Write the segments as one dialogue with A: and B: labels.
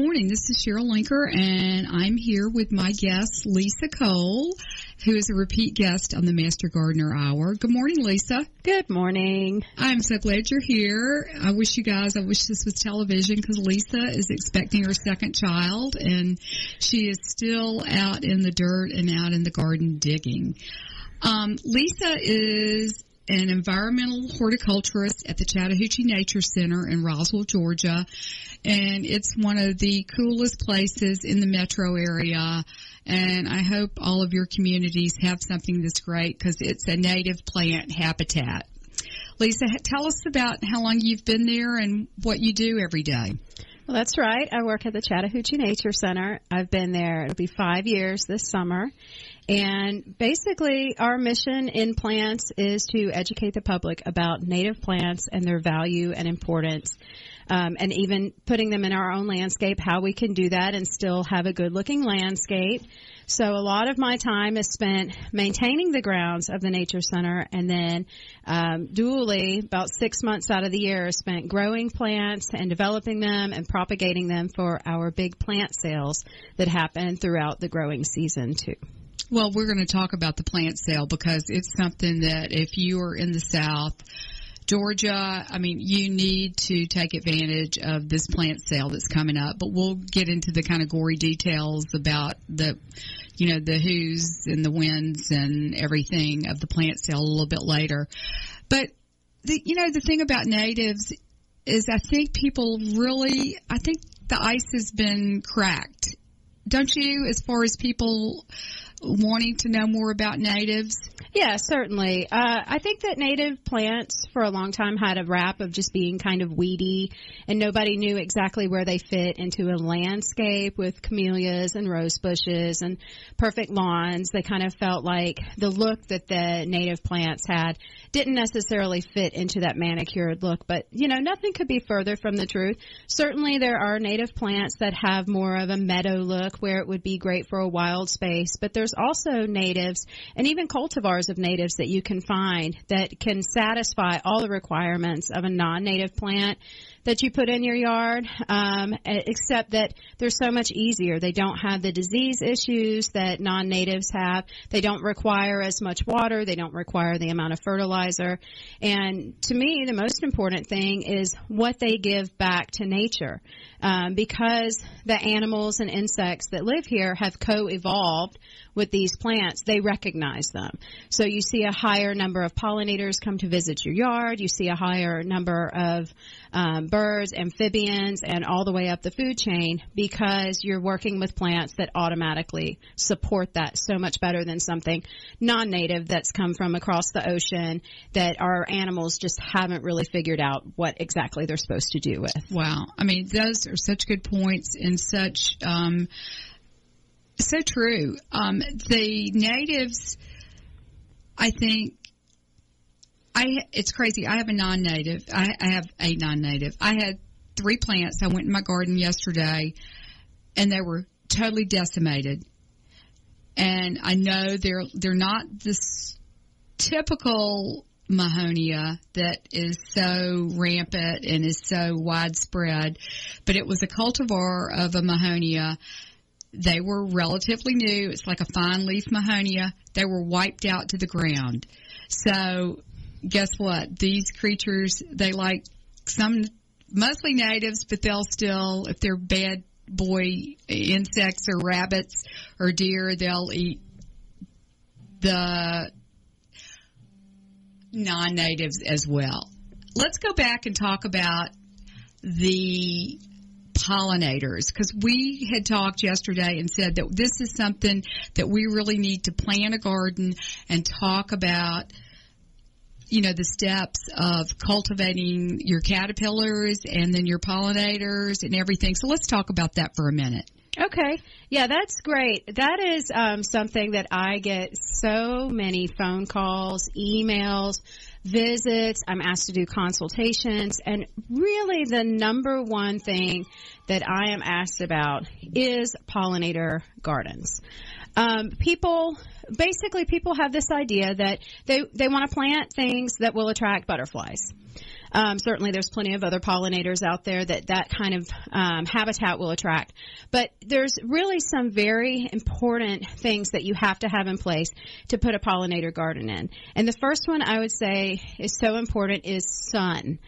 A: morning. This is Cheryl Linker, and I'm here with my guest, Lisa Cole, who is a repeat guest on the Master Gardener Hour. Good morning, Lisa.
B: Good morning.
A: I'm so glad you're here. I wish you guys, I wish this was television because Lisa is expecting her second child, and she is still out in the dirt and out in the garden digging. Um, Lisa is an environmental horticulturist at the Chattahoochee Nature Center in Roswell, Georgia. And it's one of the coolest places in the metro area. And I hope all of your communities have something that's great because it's a native plant habitat. Lisa, tell us about how long you've been there and what you do every day.
B: Well, that's right. I work at the Chattahoochee Nature Center. I've been there, it'll be five years this summer. And basically, our mission in plants is to educate the public about native plants and their value and importance. Um, and even putting them in our own landscape, how we can do that and still have a good looking landscape. So a lot of my time is spent maintaining the grounds of the Nature Center and then um, dually about six months out of the year is spent growing plants and developing them and propagating them for our big plant sales that happen throughout the growing season too.
A: Well, we're going to talk about the plant sale because it's something that if you are in the South, Georgia, I mean, you need to take advantage of this plant sale that's coming up, but we'll get into the kind of gory details about the, you know, the who's and the wins and everything of the plant sale a little bit later. But the, you know, the thing about natives is I think people really, I think the ice has been cracked. Don't you, as far as people wanting to know more about natives?
B: Yeah, certainly. Uh, I think that native plants for a long time had a rap of just being kind of weedy, and nobody knew exactly where they fit into a landscape with camellias and rose bushes and perfect lawns. They kind of felt like the look that the native plants had didn't necessarily fit into that manicured look, but you know, nothing could be further from the truth. Certainly there are native plants that have more of a meadow look where it would be great for a wild space, but there's also natives and even cultivars of natives that you can find that can satisfy all the requirements of a non-native plant that you put in your yard, um, except that they're so much easier. They don't have the disease issues that non-natives have. They don't require as much water. They don't require the amount of fertilizer. And to me, the most important thing is what they give back to nature. Um, because the animals and insects that live here have co-evolved with these plants, they recognize them. So you see a higher number of pollinators come to visit your yard. You see a higher number of um, birds, amphibians, and all the way up the food chain because you're working with plants that automatically support that so much better than something non-native that's come from across the ocean that our animals just haven't really figured out what exactly they're supposed to do with.
A: Wow. I mean, those are such good points and such, um, so true. Um, the natives, I think, I it's crazy. I have a non-native. I, I have a non-native. I had three plants. I went in my garden yesterday, and they were totally decimated. And I know they're they're not this typical Mahonia that is so rampant and is so widespread, but it was a cultivar of a Mahonia they were relatively new. It's like a fine leaf Mahonia. They were wiped out to the ground. So guess what? These creatures, they like some, mostly natives, but they'll still, if they're bad boy insects or rabbits or deer, they'll eat the non-natives as well. Let's go back and talk about the pollinators because we had talked yesterday and said that this is something that we really need to plan a garden and talk about you know the steps of cultivating your caterpillars and then your pollinators and everything so let's talk about that for a minute
B: Okay. Yeah, that's great. That is um, something that I get so many phone calls, emails, visits. I'm asked to do consultations. And really, the number one thing that I am asked about is pollinator gardens. Um, people, basically, people have this idea that they, they want to plant things that will attract butterflies. Um, certainly, there's plenty of other pollinators out there that that kind of um, habitat will attract. But there's really some very important things that you have to have in place to put a pollinator garden in. And the first one I would say is so important is sun.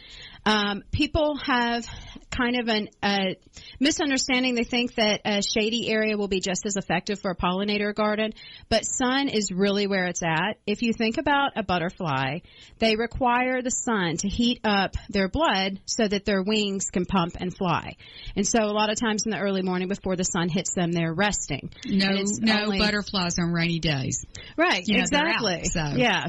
B: Um, people have kind of an, a misunderstanding. They think that a shady area will be just as effective for a pollinator garden, but sun is really where it's at. If you think about a butterfly, they require the sun to heat up their blood so that their wings can pump and fly. And so a lot of times in the early morning before the sun hits them, they're resting.
A: No, no only, butterflies on rainy days.
B: Right,
A: you know,
B: exactly.
A: Out, so.
B: Yeah.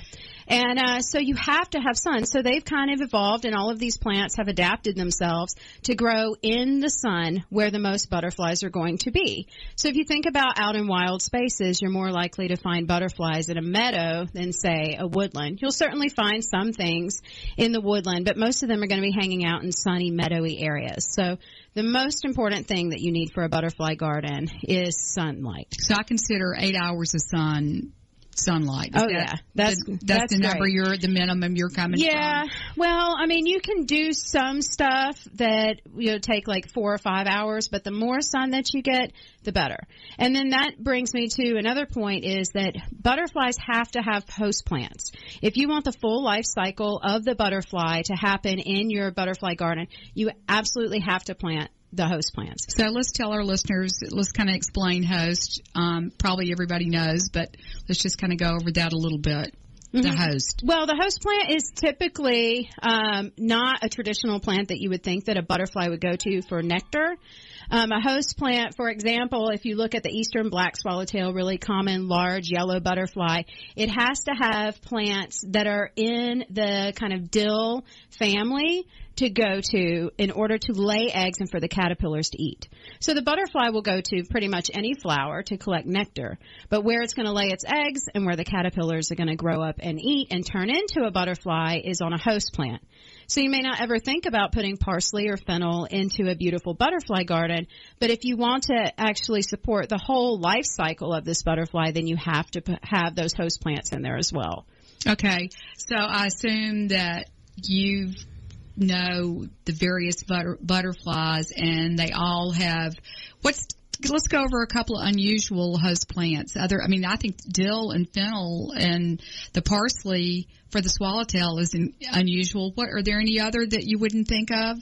B: And uh, so you have to have sun. So they've kind of evolved, and all of these plants have adapted themselves to grow in the sun where the most butterflies are going to be. So if you think about out in wild spaces, you're more likely to find butterflies in a meadow than, say, a woodland. You'll certainly find some things in the woodland, but most of them are going to be hanging out in sunny, meadowy areas. So the most important thing that you need for a butterfly garden is sunlight.
A: So I consider eight hours of sun sunlight.
B: Is oh that, yeah,
A: that's the, that's, that's, the number
B: great.
A: you're the minimum you're coming.
B: Yeah,
A: from?
B: well, I mean, you can do some stuff that you know take like four or five hours, but the more sun that you get, the better. And then that brings me to another point: is that butterflies have to have host plants. If you want the full life cycle of the butterfly to happen in your butterfly garden, you absolutely have to plant the host plants.
A: So let's tell our listeners, let's kind of explain host. Um, probably everybody knows, but let's just kind of go over that a little bit. The mm-hmm. host.
B: Well, the host plant is typically um, not a traditional plant that you would think that a butterfly would go to for nectar. Um, a host plant, for example, if you look at the eastern black swallowtail, really common large yellow butterfly, it has to have plants that are in the kind of dill family to go to in order to lay eggs and for the caterpillars to eat. So the butterfly will go to pretty much any flower to collect nectar, but where it's going to lay its eggs and where the caterpillars are going to grow up and eat and turn into a butterfly is on a host plant. So you may not ever think about putting parsley or fennel into a beautiful butterfly garden, but if you want to actually support the whole life cycle of this butterfly, then you have to have those host plants in there as well.
A: Okay, so I assume that you've know the various butter, butterflies, and they all have what's. Let's go over a couple of unusual host plants. Other, I mean, I think dill and fennel and the parsley for the swallowtail is unusual. What are there any other that you wouldn't think of?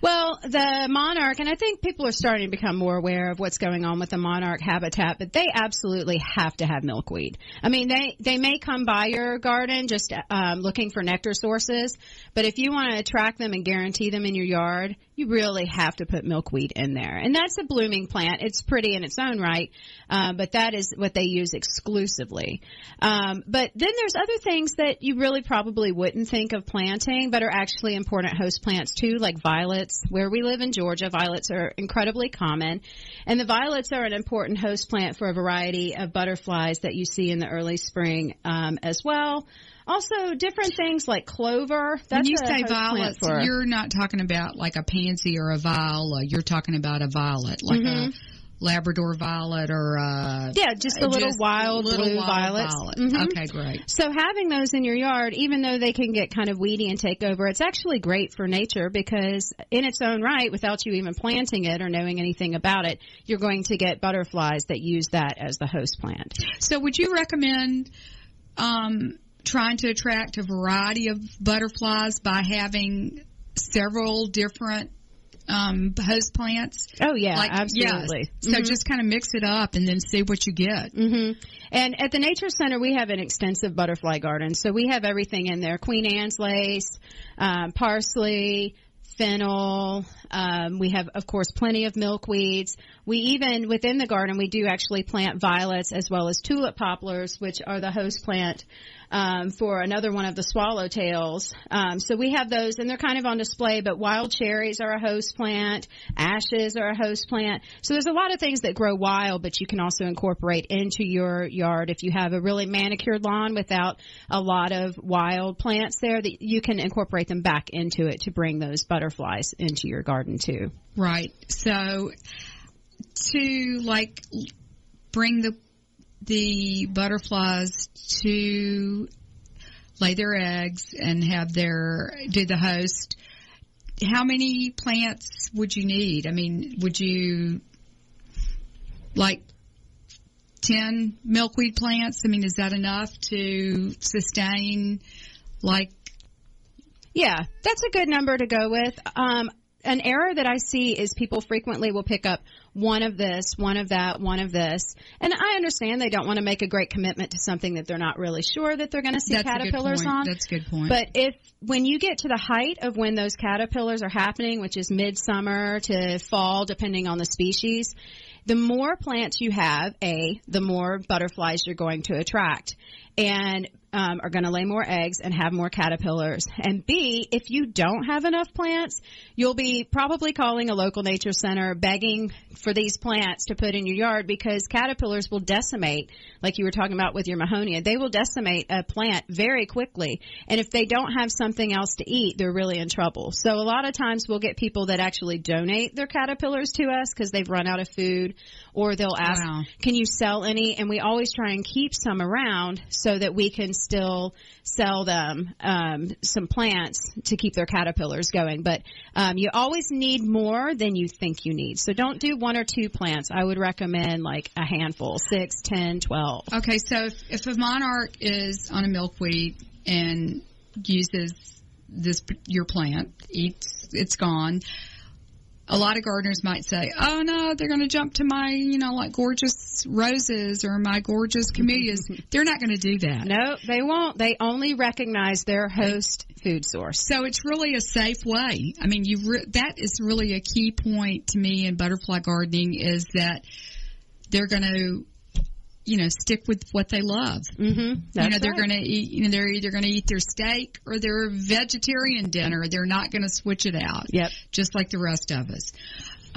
B: Well, the monarch, and I think people are starting to become more aware of what's going on with the monarch habitat, but they absolutely have to have milkweed. I mean, they, they may come by your garden just um, looking for nectar sources, but if you want to attract them and guarantee them in your yard, you really have to put milkweed in there. And that's a blooming plant. It's pretty in its own right, uh, but that is what they use exclusively. Um, but then there's other things that you really probably wouldn't think of planting, but are actually important host plants too, like violets. Where we live in Georgia, violets are incredibly common. And the violets are an important host plant for a variety of butterflies that you see in the early spring um, as well. Also, different things like clover.
A: That's when you say violets, you're not talking about like a pansy or a viola. You're talking about a violet, like mm-hmm. a Labrador violet or uh,
B: yeah, just a little just wild
A: little
B: blue
A: wild
B: violets.
A: Violet. Mm-hmm. Okay, great.
B: So having those in your yard, even though they can get kind of weedy and take over, it's actually great for nature because in its own right, without you even planting it or knowing anything about it, you're going to get butterflies that use that as the host plant.
A: So would you recommend? Um, trying to attract a variety of butterflies by having several different um, host plants.
B: Oh yeah, like, absolutely.
A: So mm-hmm. just kind of mix it up and then see what you get.
B: Mm-hmm. And at the Nature Center, we have an extensive butterfly garden. So we have everything in there: Queen Anne's lace, um, parsley, fennel. Um, we have, of course, plenty of milkweeds. We even within the garden we do actually plant violets as well as tulip poplars, which are the host plant um, for another one of the swallowtails. Um, so we have those, and they're kind of on display. But wild cherries are a host plant, ashes are a host plant. So there's a lot of things that grow wild, but you can also incorporate into your yard if you have a really manicured lawn without a lot of wild plants there. That you can incorporate them back into it to bring those butterflies into your garden too.
A: Right. So to like bring the the butterflies to lay their eggs and have their do the host. How many plants would you need? I mean, would you like 10 milkweed plants? I mean, is that enough to sustain like
B: Yeah, that's a good number to go with. Um, an error that I see is people frequently will pick up one of this, one of that, one of this. And I understand they don't want to make a great commitment to something that they're not really sure that they're going to see
A: that's
B: caterpillars
A: point.
B: on.
A: That's a good point.
B: But if when you get to the height of when those caterpillars are happening, which is midsummer to fall, depending on the species, the more plants you have, A, the more butterflies you're going to attract. And um, are going to lay more eggs and have more caterpillars. And B, if you don't have enough plants, you'll be probably calling a local nature center begging for these plants to put in your yard because caterpillars will decimate, like you were talking about with your mahonia, they will decimate a plant very quickly. And if they don't have something else to eat, they're really in trouble. So a lot of times we'll get people that actually donate their caterpillars to us because they've run out of food or they'll ask,
A: Wow.
B: can you sell any? And we always try and keep some around so that we can still sell them um, some plants to keep their caterpillars going. But um, you always need more than you think you need. So don't do one or two plants. I would recommend like a handful, six, ten, twelve.
A: Okay, so if, if a monarch is on a milkweed and uses this your plant, eats it's gone. A lot of gardeners might say, "Oh no, they're going to jump to my, you know, like gorgeous roses or my gorgeous camellias." Mm-hmm. they're not going to do that.
B: No, they won't. They only recognize their host food source.
A: So it's really a safe way. I mean, you re- that is really a key point to me in butterfly gardening is that they're going to, you know, stick with what they love.
B: Mm-hmm.
A: you know, they're going to eat. You know, they're either going to eat their steak or their vegetarian dinner. They're not going to switch it out.
B: Yep.
A: Just like the rest of us.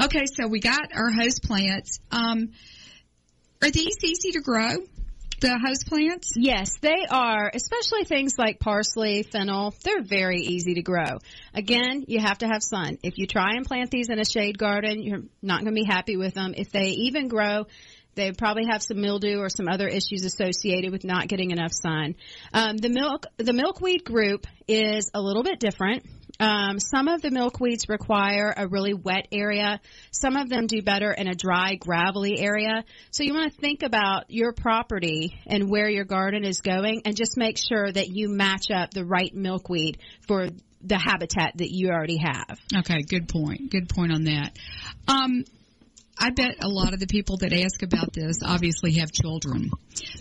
A: Okay, so we got our host plants. Um, are these easy to grow? The host plants?
B: Yes, they are, especially things like parsley, fennel. They're very easy to grow. Again, you have to have sun. If you try and plant these in a shade garden, you're not going to be happy with them. If they even grow, they probably have some mildew or some other issues associated with not getting enough sun. Um, the milk, the milkweed group is a little bit different. Um, some of the milkweeds require a really wet area. Some of them do better in a dry, gravelly area. So you want to think about your property and where your garden is going and just make sure that you match up the right milkweed for the habitat that you already have.
A: Okay, good point. Good point on that. Um, I bet a lot of the people that ask about this obviously have children.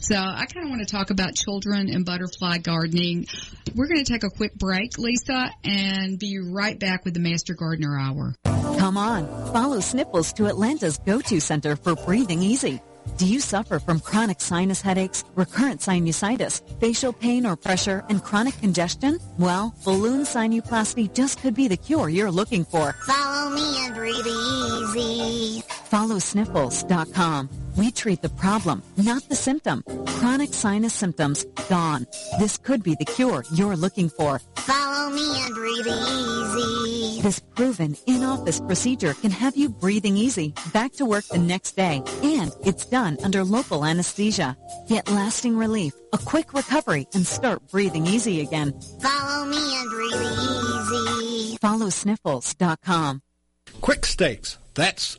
A: So I kind of want to talk about children and butterfly gardening. We're going to take a quick break, Lisa, and be right back with the Master Gardener Hour.
C: Come on, follow Sniffles to Atlanta's go-to center for breathing easy. Do you suffer from chronic sinus headaches, recurrent sinusitis, facial pain or pressure, and chronic congestion? Well, balloon sinuplasty just could be the cure you're looking for.
D: Follow me and breathe easy.
C: Follow sniffles.com. We treat the problem, not the symptom. Chronic sinus symptoms gone. This could be the cure you're looking for.
D: Follow me and breathe easy.
C: This proven in-office procedure can have you breathing easy, back to work the next day, and it's done under local anesthesia. Get lasting relief, a quick recovery, and start breathing easy again.
D: Follow me and breathe easy.
C: Follow sniffles.com.
E: Quik Stakes, that's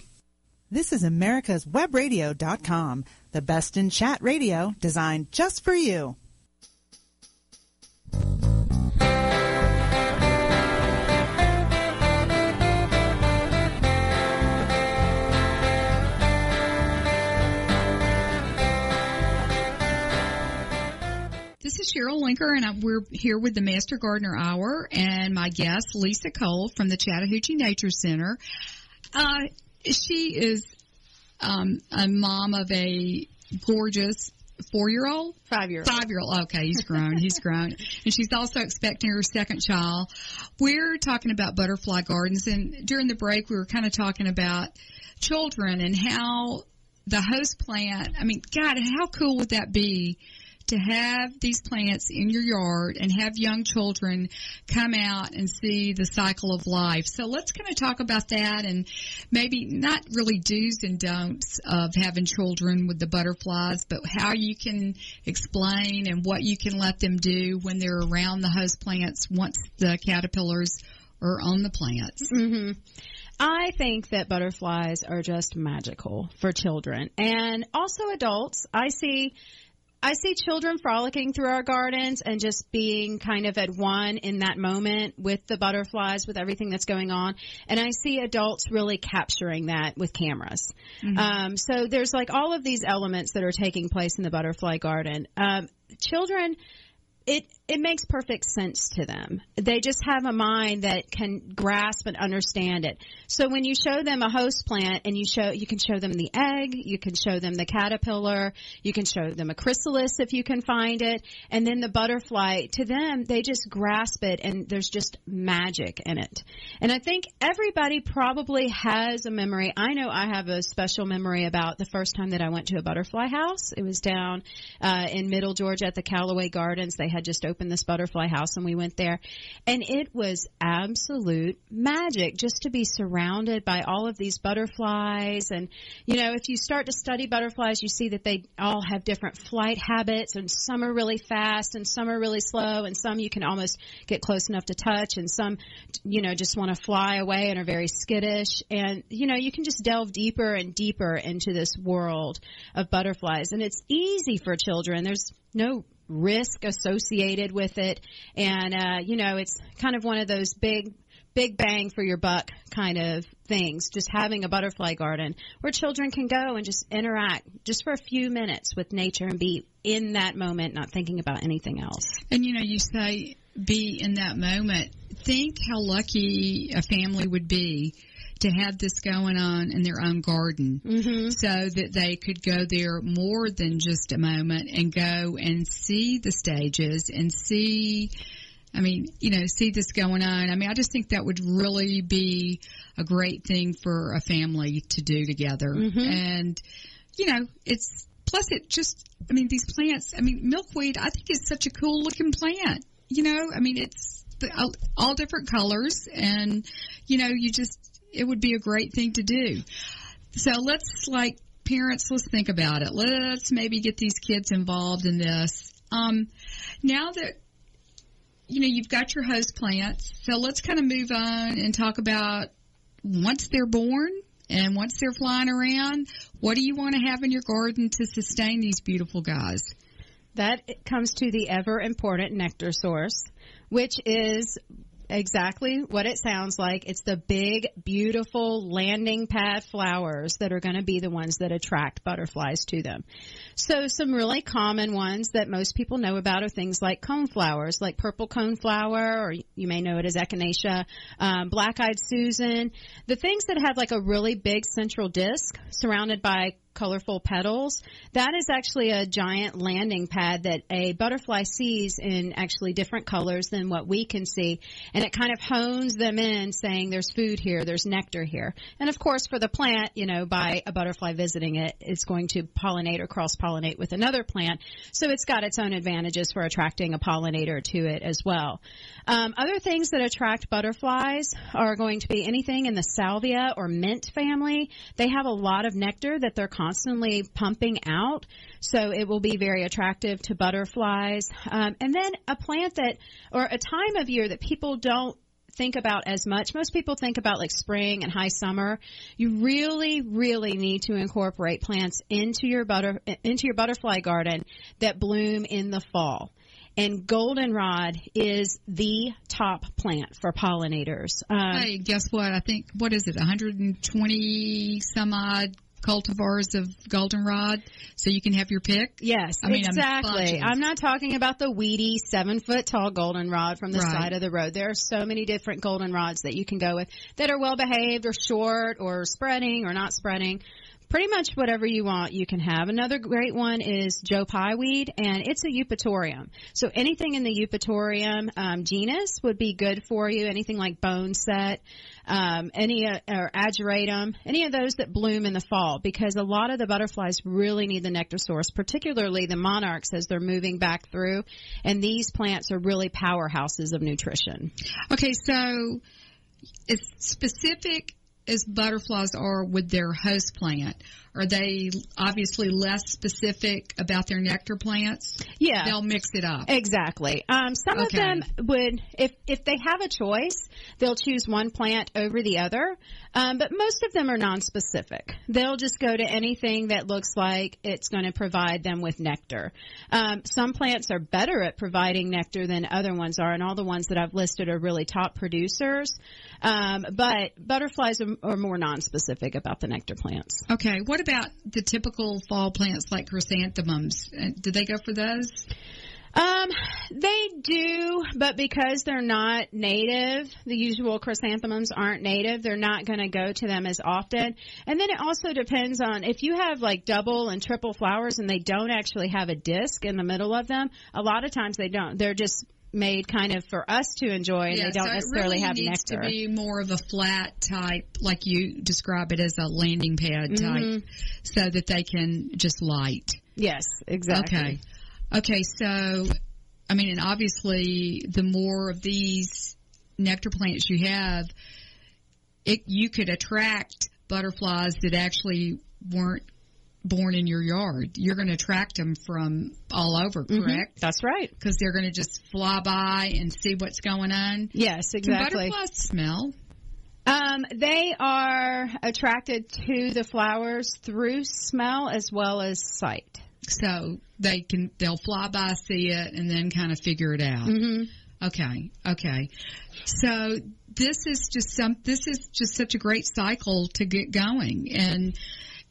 F: This is America's Webradio.com, the best in chat radio designed just for you.
A: This is Cheryl Linker, and I, we're here with the Master Gardener Hour and my guest, Lisa Cole from the Chattahoochee Nature Center. Uh, she is um, a mom of a gorgeous four year old,
B: Five year old.
A: five year old. Okay, he's grown. he's grown, and she's also expecting her second child. We're talking about butterfly gardens, and during the break, we were kind of talking about children and how the host plant. I mean, God, how cool would that be? To have these plants in your yard and have young children come out and see the cycle of life. So let's kind of talk about that and maybe not really do's and don'ts of having children with the butterflies, but how you can explain and what you can let them do when they're around the host plants once the caterpillars are on the plants.
B: hmm I think that butterflies are just magical for children and also adults. I see I see children frolicking through our gardens and just being kind of at one in that moment with the butterflies, with everything that's going on. And I see adults really capturing that with cameras. Um, so there's like all of these elements that are taking place in the butterfly garden. Um, children, it it makes perfect sense to them. They just have a mind that can grasp and understand it. So when you show them a host plant and you show you can show them the egg, you can show them the caterpillar, you can show them a chrysalis if you can find it, and then the butterfly, to them they just grasp it and there's just magic in it. And I think everybody probably has a memory. I know I have a special memory about the first time that I went to a butterfly house. It was down uh, in Middle Georgia at the Callaway Gardens. They had just opened this butterfly house and we went there. And it was absolute magic just to be surrounded by all of these butterflies. And you know if you start to study butterflies you see that they all have different flight habits and some are really fast and some are really slow and some you can almost get close enough to touch and some you know just want to fly away and are very skittish. And you know you can just delve deeper and deeper into this world of butterflies. And it's easy for children. There's no risk associated with it. And uh you know it's kind of one of those big big bang for your buck kind of things. Just having a butterfly garden where children can go and just interact just for a few minutes with nature and be in that moment not thinking about anything else.
A: And you know, you say be in that moment. Think how lucky a family would be to have this going on in their own garden
B: mm-hmm.
A: so that they could go there more than just a moment and go and see the stages and see I mean, you know, see this going on. I mean, I just think that would really be a great thing for a family to do together.
B: Mhm.
A: And, you know, it's, plus it just, I mean, these plants, I mean, milkweed, I think is such a cool looking plant. You know, I mean, it's the, all, all different colors and, you know, you just, it would be a great thing to do. So let's like parents, let's think about it. Let's maybe get these kids involved in this. Um, now that you know you've got your host plants, so let's kind of move on and talk about once they're born and once they're flying around. What do you want to have in your garden to sustain these beautiful guys?
B: That comes to the ever important nectar source, which is exactly what it sounds like. It's the big, beautiful landing pad flowers that are going to be the ones that attract butterflies to them. So some really common ones that most people know about are things like cone flowers, like purple cone flower, or you may know it as echinacea, um, black-eyed Susan. The things that have like a really big central disc surrounded by colorful petals. That is actually a giant landing pad that a butterfly sees in actually different colors than what we can see. And it kind of hones them in saying there's food here, there's nectar here. And of course for the plant, you know, by a butterfly visiting it, it's going to pollinate or cross pollinate with another plant. So it's got its own advantages for attracting a pollinator to it as well. Um, other things that attract butterflies are going to be anything in the salvia or mint family. They have a lot of nectar that they're constantly pumping out, so it will be very attractive to butterflies. Um, and then a plant that, or a time of year that people don't think about as much. Most people think about like spring and high summer. You really, really need to incorporate plants into your butter into your butterfly garden that bloom in the fall. And goldenrod is the top plant for pollinators. Um,
A: Hey, guess what? I think what is it? 120 some odd cultivars of goldenrod, so you can have your pick.
B: Yes,
A: I mean, I'm
B: exactly. I'm, not talking about the weedy seven foot tall goldenrod from the
A: Right.
B: side of the road. There are so many different goldenrods that you can go with that are well behaved or short or spreading or not spreading. pretty much whatever you want, you can have. Another great one is Joe Pye weed, and it's a eupatorium. So anything in the eupatorium um, genus would be good for you. Anything like bone set, um, any uh, or ageratum, any of those that bloom in the fall, because a lot of the butterflies really need the nectar source, particularly the monarchs as they're moving back through. And these plants are really powerhouses of nutrition.
A: Okay, so as specific as butterflies are with their host plant, are they obviously less specific about their nectar plants?
B: Yeah.
A: They'll mix it up.
B: Exactly. Um, some
A: Okay.
B: of them would, if if they have a choice, they'll choose one plant over the other. Um, but most of them are non-specific. They'll just go to anything that looks like it's going to provide them with nectar. Um, some plants are better at providing nectar than other ones are, and all the ones that I've listed are really top producers. Um, but butterflies are, are more non-specific about the nectar plants.
A: Okay, what about the typical fall plants like chrysanthemums? Uh, Do they go for those?
B: Um, they do, but because they're not native, the usual chrysanthemums aren't native, they're not going to go to them as often. And then it also depends on if you have like double and triple flowers and they don't actually have a disc in the middle of them, a lot of times they don't. They're just made kind of for us to enjoy and they don't
A: so
B: necessarily
A: really
B: have
A: needs
B: nectar.
A: to be more of a flat type, like you describe it as a landing pad
B: Mm-hmm.
A: type, so that they can just light.
B: yes, exactly.
A: Okay. Okay, so I mean, and obviously, the more of these nectar plants you have, it you could attract butterflies that actually weren't born in your yard. You're going to attract them from all over,
B: Mhm.
A: correct?
B: That's right.
A: Because they're going to just fly by and see what's going on.
B: Yes, exactly.
A: Can butterflies smell?
B: Um, they are attracted to the flowers through smell as well as sight.
A: So they can they'll fly by, see it, and then kind of figure it out.
B: Mm-hmm.
A: Okay, okay. So this is just some. This is just such a great cycle to get going, and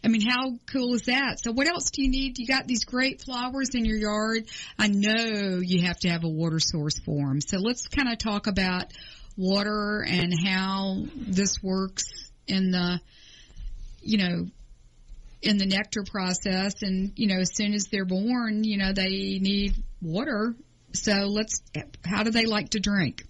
A: I mean, how cool is that? So what else do you need? You got these great flowers in your yard. I know you have to have a water source for them. So let's kind of talk about water and how this works in the, you know, in the nectar process. And you know, as soon as they're born, you know, they need water. So let's. How do they like to drink?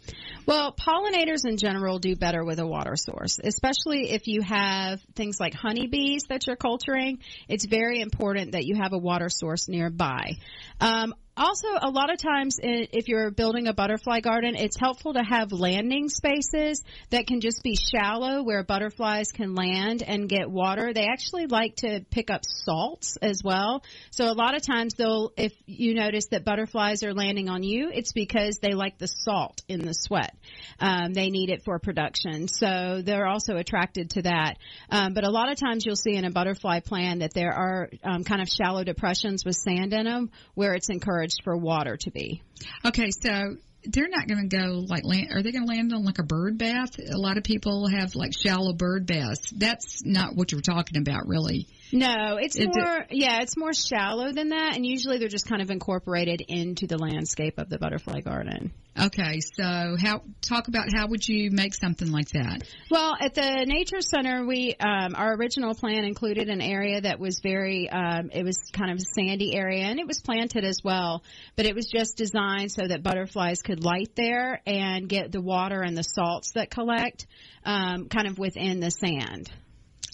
B: Well, pollinators in general do better with a water source, especially if you have things like honeybees that you're culturing. It's very important that you have a water source nearby. Um, also, a lot of times, if you're building a butterfly garden, it's helpful to have landing spaces that can just be shallow where butterflies can land and get water. They actually like to pick up salts as well. So a lot of times they'll, if you notice that butterflies are landing on you, it's because they like the salt in the sweat. Um, they need it for production. So they're also attracted to that. Um, but a lot of times you'll see in a butterfly plan that there are um, kind of shallow depressions with sand in them where it's encouraged for water to be.
A: Okay, so they're not going to go like land. Are they going to land on like a bird bath? A lot of people have like shallow bird baths. That's not what you're talking about, really.
B: No, it's
A: Is it-
B: more, yeah, it's more shallow than that. And usually they're just kind of incorporated into the landscape of the butterfly garden.
A: Okay, so how talk about how would you make something like that?
B: Well, at the Nature Center, we um, our original plan included an area that was very, um, it was kind of a sandy area, and it was planted as well. But it was just designed so that butterflies could light there and get the water and the salts that collect, um, kind of within the sand.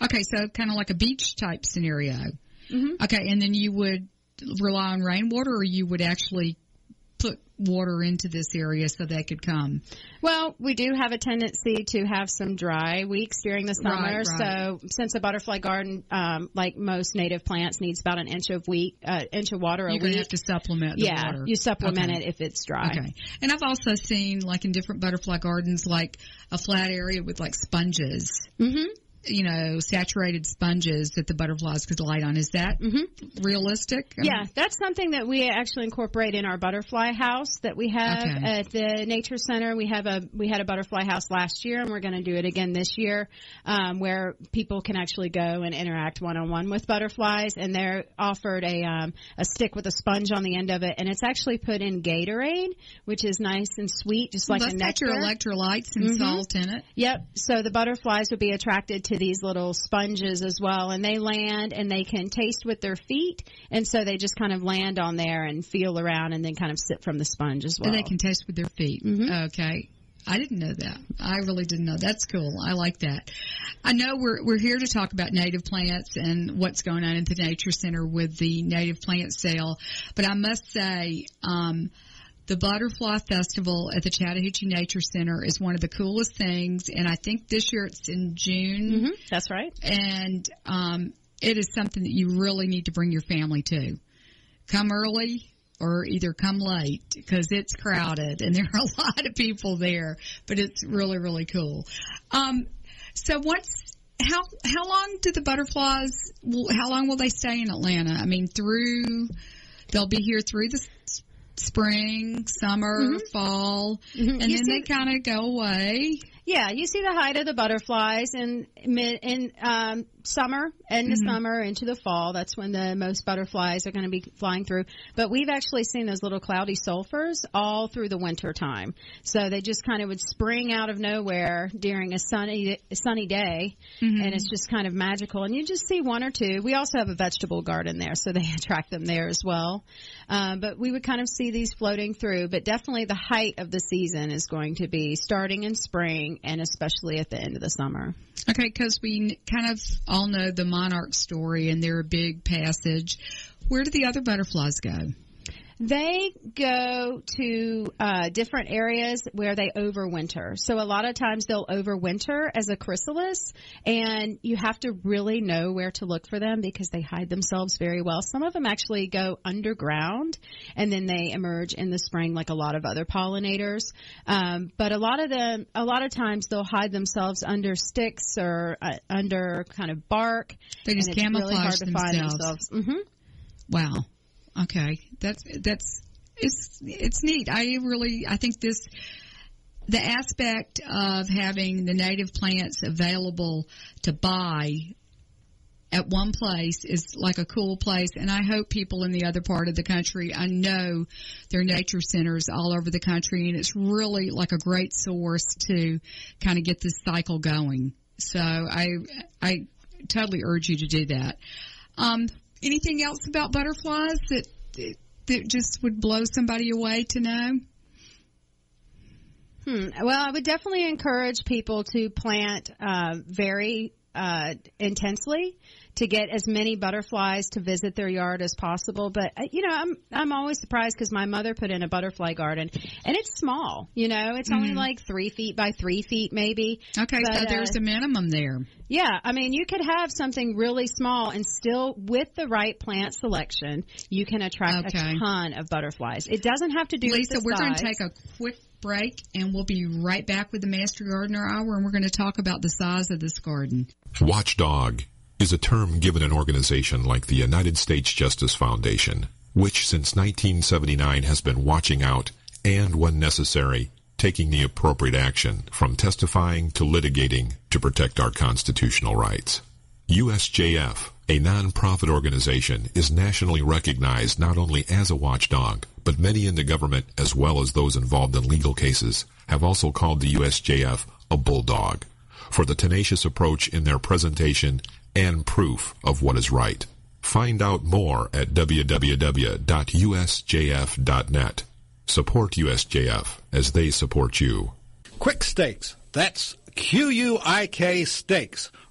A: Okay, so kind of like a beach type scenario.
B: Mhm.
A: Okay, and then you would rely on rainwater, or you would actually put water into this area so they could come.
B: Well, we do have a tendency to have some dry weeks during the summer.
A: Right, right.
B: So, since a butterfly garden, um, like most native plants, needs about an inch of week, uh, inch of water a
A: You're going to have to supplement the
B: yeah,
A: water.
B: you supplement
A: Okay.
B: it if it's dry.
A: Okay. And I've also seen like in different butterfly gardens, like a flat area with like sponges,
B: hmm
A: you know, saturated sponges that the butterflies could light on. Is that
B: Mhm.
A: realistic? I
B: Yeah,
A: mean,
B: that's something that we actually incorporate in our butterfly house that we have
A: Okay.
B: at the Nature Center. We have a we had a butterfly house last year, and we're going to do it again this year, um, where people can actually go and interact one on one with butterflies. And they're offered a um, a stick with a sponge on the end of it, and it's actually put in Gatorade, which is nice and sweet, just like
A: well,
B: a
A: that's got your electrolytes and
B: Mhm.
A: salt in it.
B: Yep. So the butterflies would be attracted to into these little sponges as well, and they land and they can taste with their feet, and so they just kind of land on there and feel around, and then kind of sip from the sponge as well.
A: And they can taste with their feet.
B: Mhm.
A: Okay. I didn't know that. I really didn't know. That's cool. I like that. I know we're we're here to talk about native plants and what's going on at the nature center with the native plant sale, but I must say, um, the Butterfly Festival at the Chattahoochee Nature Center is one of the coolest things, and I think this year it's in June,
B: hmm That's right.
A: and um, it is something that you really need to bring your family to. Come early or either come late because it's crowded and there are a lot of people there, but it's really really cool. Um, so what's how how long do the butterflies? How long will they stay in Atlanta? I mean, through they'll be here through the spring, summer, fall,
B: Mhm.
A: and
B: You
A: then
B: see-
A: they kind of go away.
B: Yeah, you see the height of the butterflies in mid in um, summer, end of summer into the fall. That's when the most butterflies are going to be flying through. But we've actually seen those little cloudless sulfurs all through the winter time. So they just kind of would spring out of nowhere during a sunny sunny day, and it's just kind of magical. And you just see one or two. We also have a vegetable garden there, so they attract them there as well. Um, but we would kind of see these floating through. But definitely the height of the season is going to be starting in spring and especially at the end of the summer.
A: Okay, because we kind of all know the monarch story and they're a big passage. Where do the other butterflies go?
B: They go to uh, different areas where they overwinter. So a lot of times they'll overwinter as a chrysalis, and you have to really know where to look for them because they hide themselves very well. Some of them actually go underground, and then they emerge in the spring, like a lot of other pollinators. Um, but a lot of them, a lot of times they'll hide themselves under sticks or uh, under kind of bark.
A: They just
B: really
A: camouflage
B: hard to find
A: themselves.
B: themselves. hmm
A: Wow. Okay, that's that's it's it's neat. I really I think this the aspect of having the native plants available to buy at one place is like a cool place and I hope people in the other part of the country I know there are nature centers all over the country and it's really like a great source to kind of get this cycle going. So I I totally urge you to do that. Um, anything else about butterflies that that just would blow somebody away to know?
B: Hmm. Well, I would definitely encourage people to plant uh, very uh, intensely to get as many butterflies to visit their yard as possible. But uh, you know, I'm I'm always surprised because my mother put in a butterfly garden, and it's small. You know, it's only like three feet by three feet, maybe.
A: Okay, so
B: But, uh,
A: there's a minimum there.
B: Yeah, I mean, you could have something really small and still, with the right plant selection, you can attract
A: Okay.
B: a ton of butterflies. It doesn't have to do
A: Lisa,
B: with the
A: we're going to
B: size.
A: take a quick break and we'll be right back with the Master Gardener Hour and we're going to talk about the size of this garden.
G: Watchdog is a term given an organization like the United States Justice Foundation, which since 1979 has been watching out and, when necessary, taking the appropriate action from testifying to litigating to protect our constitutional rights. USJF, a non-profit organization, is nationally recognized not only as a watchdog, but many in the government as well as those involved in legal cases have also called the USJF a bulldog for the tenacious approach in their presentation and proof of what is right. Find out more at www.usjf.net. Support USJF as they support you.
E: Quik Stakes, that's Q-U-I-K Stakes,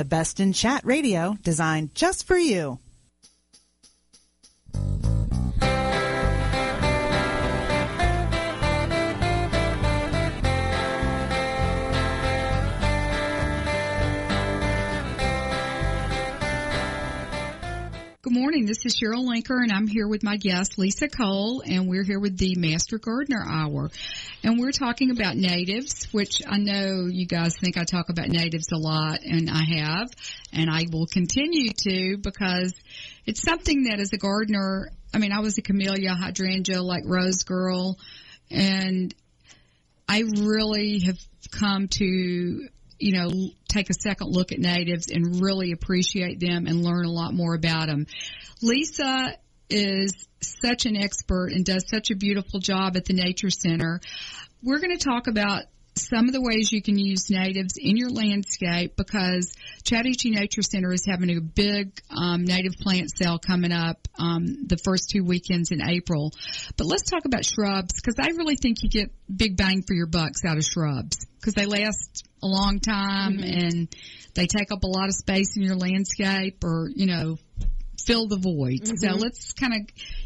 F: the best in chat radio designed just for you.
A: This is Cheryl Linker, and I'm here with my guest, Lisa Cole, and we're here with the Master Gardener Hour. And we're talking about natives, which I know you guys think I talk about natives a lot, and I have, and I will continue to because it's something that as a gardener, I mean, I was a camellia hydrangea like Rose Girl, and I really have come to you know, take a second look at natives and really appreciate them and learn a lot more about them. Lisa is such an expert and does such a beautiful job at the Nature Center. We're going to talk about some of the ways you can use natives in your landscape because Chattahoochee Nature Center is having a big um, native plant sale coming up um, the first two weekends in April. But let's talk about shrubs because I really think you get big bang for your bucks out of shrubs because they last a long time
B: Mm-hmm.
A: and they take up a lot of space in your landscape or, you know, fill the void. So
B: Mm-hmm.
A: let's kind of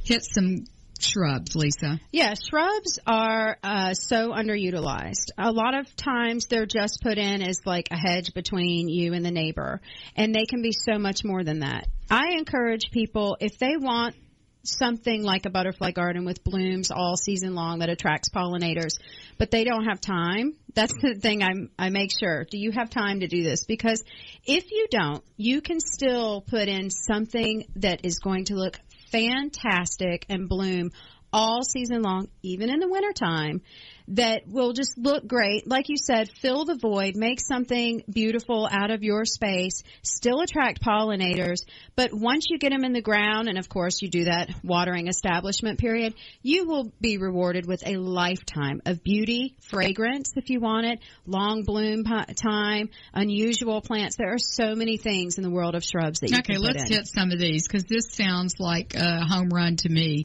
A: hit some shrubs, Lisa.
B: Yeah, shrubs are uh, so underutilized. A lot of times they're just put in as like a hedge between you and the neighbor, and they can be so much more than that. I encourage people if they want something like a butterfly garden with blooms all season long that attracts pollinators, but they don't have time. That's the thing I'm, I make sure. Do you have time to do this? Because if you don't, you can still put in something that is going to look fantastic and bloom all season long, even in the wintertime, that will just look great. Like you said, fill the void, make something beautiful out of your space, still attract pollinators, but once you get them in the ground, and of course you do that watering establishment period, you will be rewarded with a lifetime of beauty, fragrance if you want it, long bloom time, unusual plants. There are so many things in the world of shrubs that you
A: Okay,
B: can put
A: let's
B: in.
A: hit some of these because this sounds like a home run to me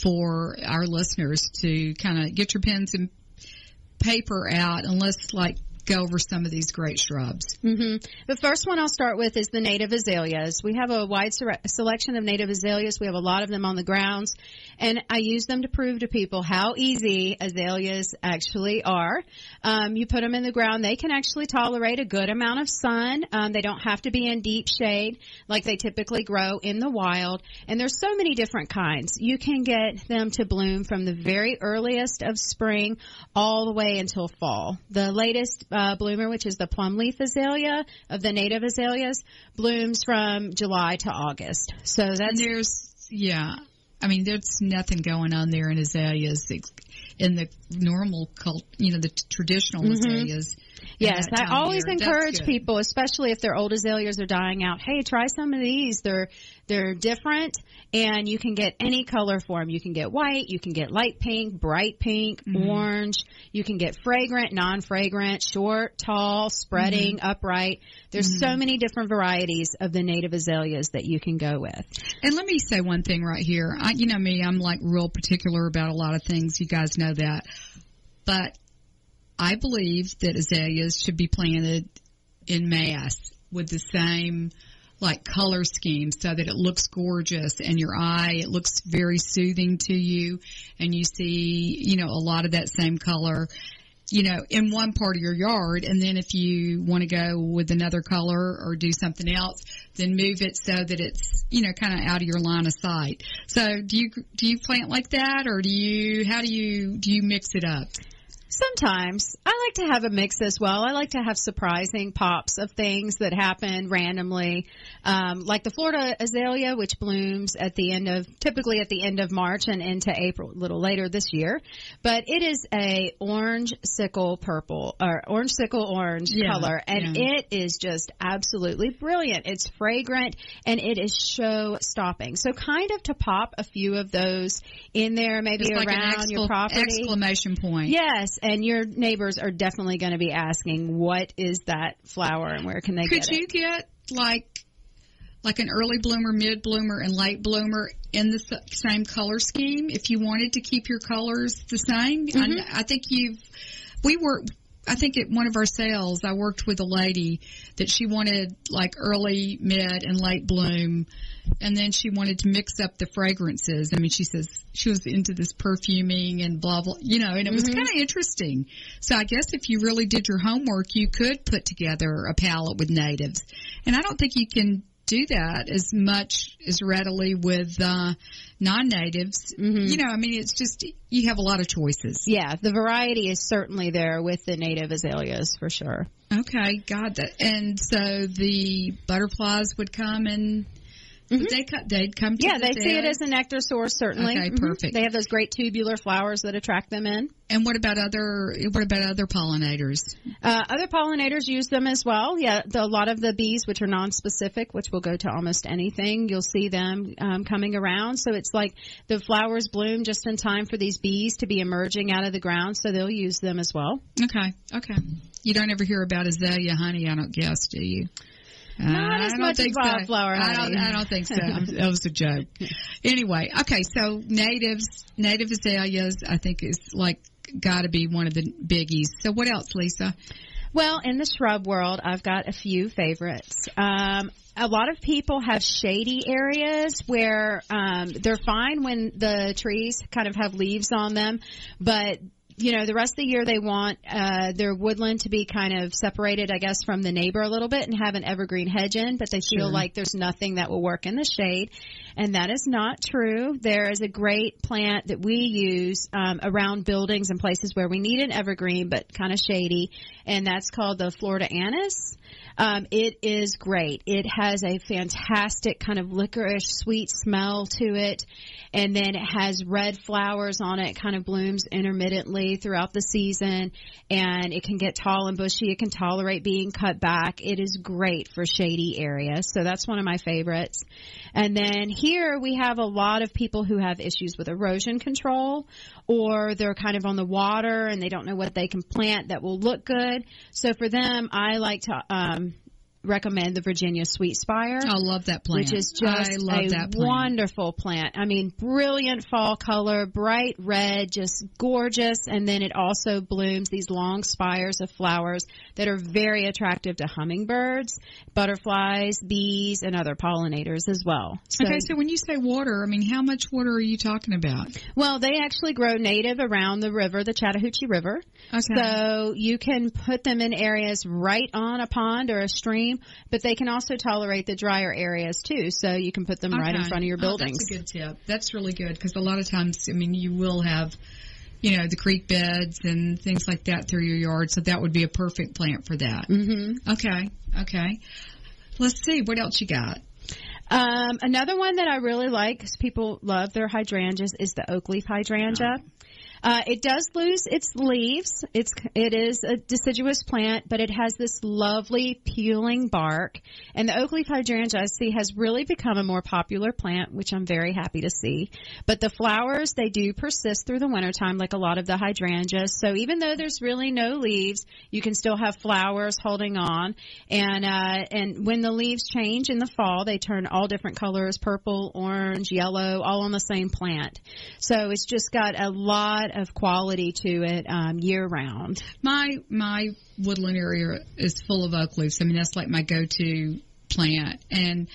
A: for our listeners to kind of get your pens and paper out and let's like go over some of these great shrubs.
B: hmm The first one I'll start with is the native azaleas. We have a wide selection of native azaleas. We have a lot of them on the grounds, and I use them to prove to people how easy azaleas actually are. Um, you put them in the ground; they can actually tolerate a good amount of sun. Um, they don't have to be in deep shade like they typically grow in the wild. And there's so many different kinds. You can get them to bloom from the very earliest of spring all the way until fall. The latest uh, bloomer, which is the plum leaf azalea of the native azaleas, blooms from July to August. So
A: And there's, yeah, I mean, there's nothing going on there in azaleas in the normal cult, you know, the t- traditional mm-hmm. azaleas.
B: Yes, I always
A: year.
B: Encourage people, especially if their old azaleas are dying out. Hey, try some of these. They're they're different, and you can get any color for them. You can get white, you can get light pink, bright pink,
A: Mm-hmm.
B: orange. You can get fragrant, non-fragrant, short, tall, spreading,
A: Mm-hmm.
B: upright. There's so many different varieties of the native azaleas that you can go with.
A: And let me say one thing right here. I, you know me, I'm like real particular about a lot of things. You guys know that. But I believe that azaleas should be planted in mass with the same like color scheme so that it looks gorgeous and your eye, it looks very soothing to you and you see, you know, a lot of that same color you know, in one part of your yard, and then if you want to go with another color or do something else, then move it so that it's, you know, kind of out of your line of sight. So, do you do you plant like that, or do you how do you do you mix it up?
B: Sometimes I like to have a mix as well. I like to have surprising pops of things that happen randomly, um, like the Florida azalea, which blooms at the end of typically at the end of March and into April, a little later this year. But it is a orange sickle purple or orange sickle orange
A: Yeah,
B: color, and
A: yeah.
B: it is just absolutely brilliant. It's fragrant and it is show stopping. So kind of to pop a few of those in there, maybe
A: It's like
B: around your property.
A: exclamation point.
B: Yes, and your neighbors are definitely going to be asking, "What is that flower, and where can they get?" it?
A: Could you get like like an early bloomer, mid bloomer, and late bloomer in the same color scheme if you wanted to keep your colors the same?
B: Mm-hmm.
A: I, I think you've we were. I think at one of our sales, I worked with a lady that she wanted like early, mid, and late bloom, and then she wanted to mix up the fragrances. I mean, she says she was into this perfuming and blah blah, you know, and it was
B: Mm-hmm.
A: kind of interesting. So I guess if you really did your homework, you could put together a palette with natives. And I don't think you can do that as much as readily with uh, non-natives. Mm-hmm. You know, I mean, it's just you have a lot of choices.
B: Yeah, the variety is certainly there with the native azaleas for sure.
A: Okay, got that. And so the butterflies would come and would they co- they'd come. To
B: Mm-hmm. Yeah,
A: the
B: they see it as a nectar source certainly.
A: Okay,
B: Mhm.
A: perfect.
B: They have those great tubular flowers that attract them in.
A: And what about other? What about other pollinators?
B: Uh, other pollinators use them as well. Yeah, the, a lot of the bees, which are non-specific, which will go to almost anything, you'll see them um, coming around. So it's like the flowers bloom just in time for these bees to be emerging out of the ground, so they'll use them as well.
A: Okay, okay. You don't ever hear about azalea honey, I don't guess, do you?
B: Not
A: Uh,
B: as
A: I don't
B: much
A: think
B: as
A: so.
B: wildflower
A: I don't. I don't think so. I'm- that was a joke. Anyway, okay. So natives, native azaleas, I think is like got to be one of the biggies. So what else, Lisa?
B: Well, in the shrub world, I've got a few favorites. Um, a lot of people have shady areas where um, they're fine when the trees kind of have leaves on them, but you know, the rest of the year they want uh, their woodland to be kind of separated, I guess, from the neighbor a little bit and have an evergreen hedge in, but they feel like there's nothing that will work in the shade. And that is not true. There is a great plant that we use um, around buildings and places where we need an evergreen but kind of shady, and that's called the Florida anise. Um, it is great. It has a fantastic kind of licorice sweet smell to it, and then it has red flowers on it. Kind of blooms intermittently throughout the season, and it can get tall and bushy. It can tolerate being cut back. It is great for shady areas, so that's one of my favorites. And then here we have a lot of people who have issues with erosion control or they're kind of on the water and they don't know what they can plant that will look good. So for them, I like to um, recommend the Virginia Sweet Spire.
A: I love that plant.
B: Which is just a
A: plant.
B: wonderful plant. I mean, brilliant fall color, bright red, just gorgeous. And then it also blooms these long spires of flowers that are very attractive to hummingbirds, butterflies, bees, and other pollinators as well. So,
A: okay, so when you say water, I mean, how much water are you talking about?
B: well, they actually grow native around the river, the Chattahoochee River.
A: Okay.
B: So you can put them in areas right on a pond or a stream, but they can also tolerate the drier areas too. So you can put them right in front of your
A: Oh,
B: buildings.
A: that's a good tip. That's really good because a lot of times, I mean, you will have, you know, the creek beds and things like that through your yard. So that would be a perfect plant for that.
B: hmm
A: Okay. Okay. Let's see what else you got.
B: Um, another one that I really like because people love their hydrangeas is the oak leaf hydrangea. Uh, it does lose its leaves. It's it is a deciduous plant, but it has this lovely peeling bark. And the oak leaf hydrangea, I see, has really become a more popular plant, which I'm very happy to see. But the flowers, they do persist through the wintertime, like a lot of the hydrangeas. So even though there's really no leaves, you can still have flowers holding on. And uh, and when the leaves change in the fall, they turn all different colors: purple, orange, yellow, all on the same plant. So it's just got a lot of quality to it um, year round.
A: My my woodland area is full of oak leaves. I mean, that's like my go-to plant. And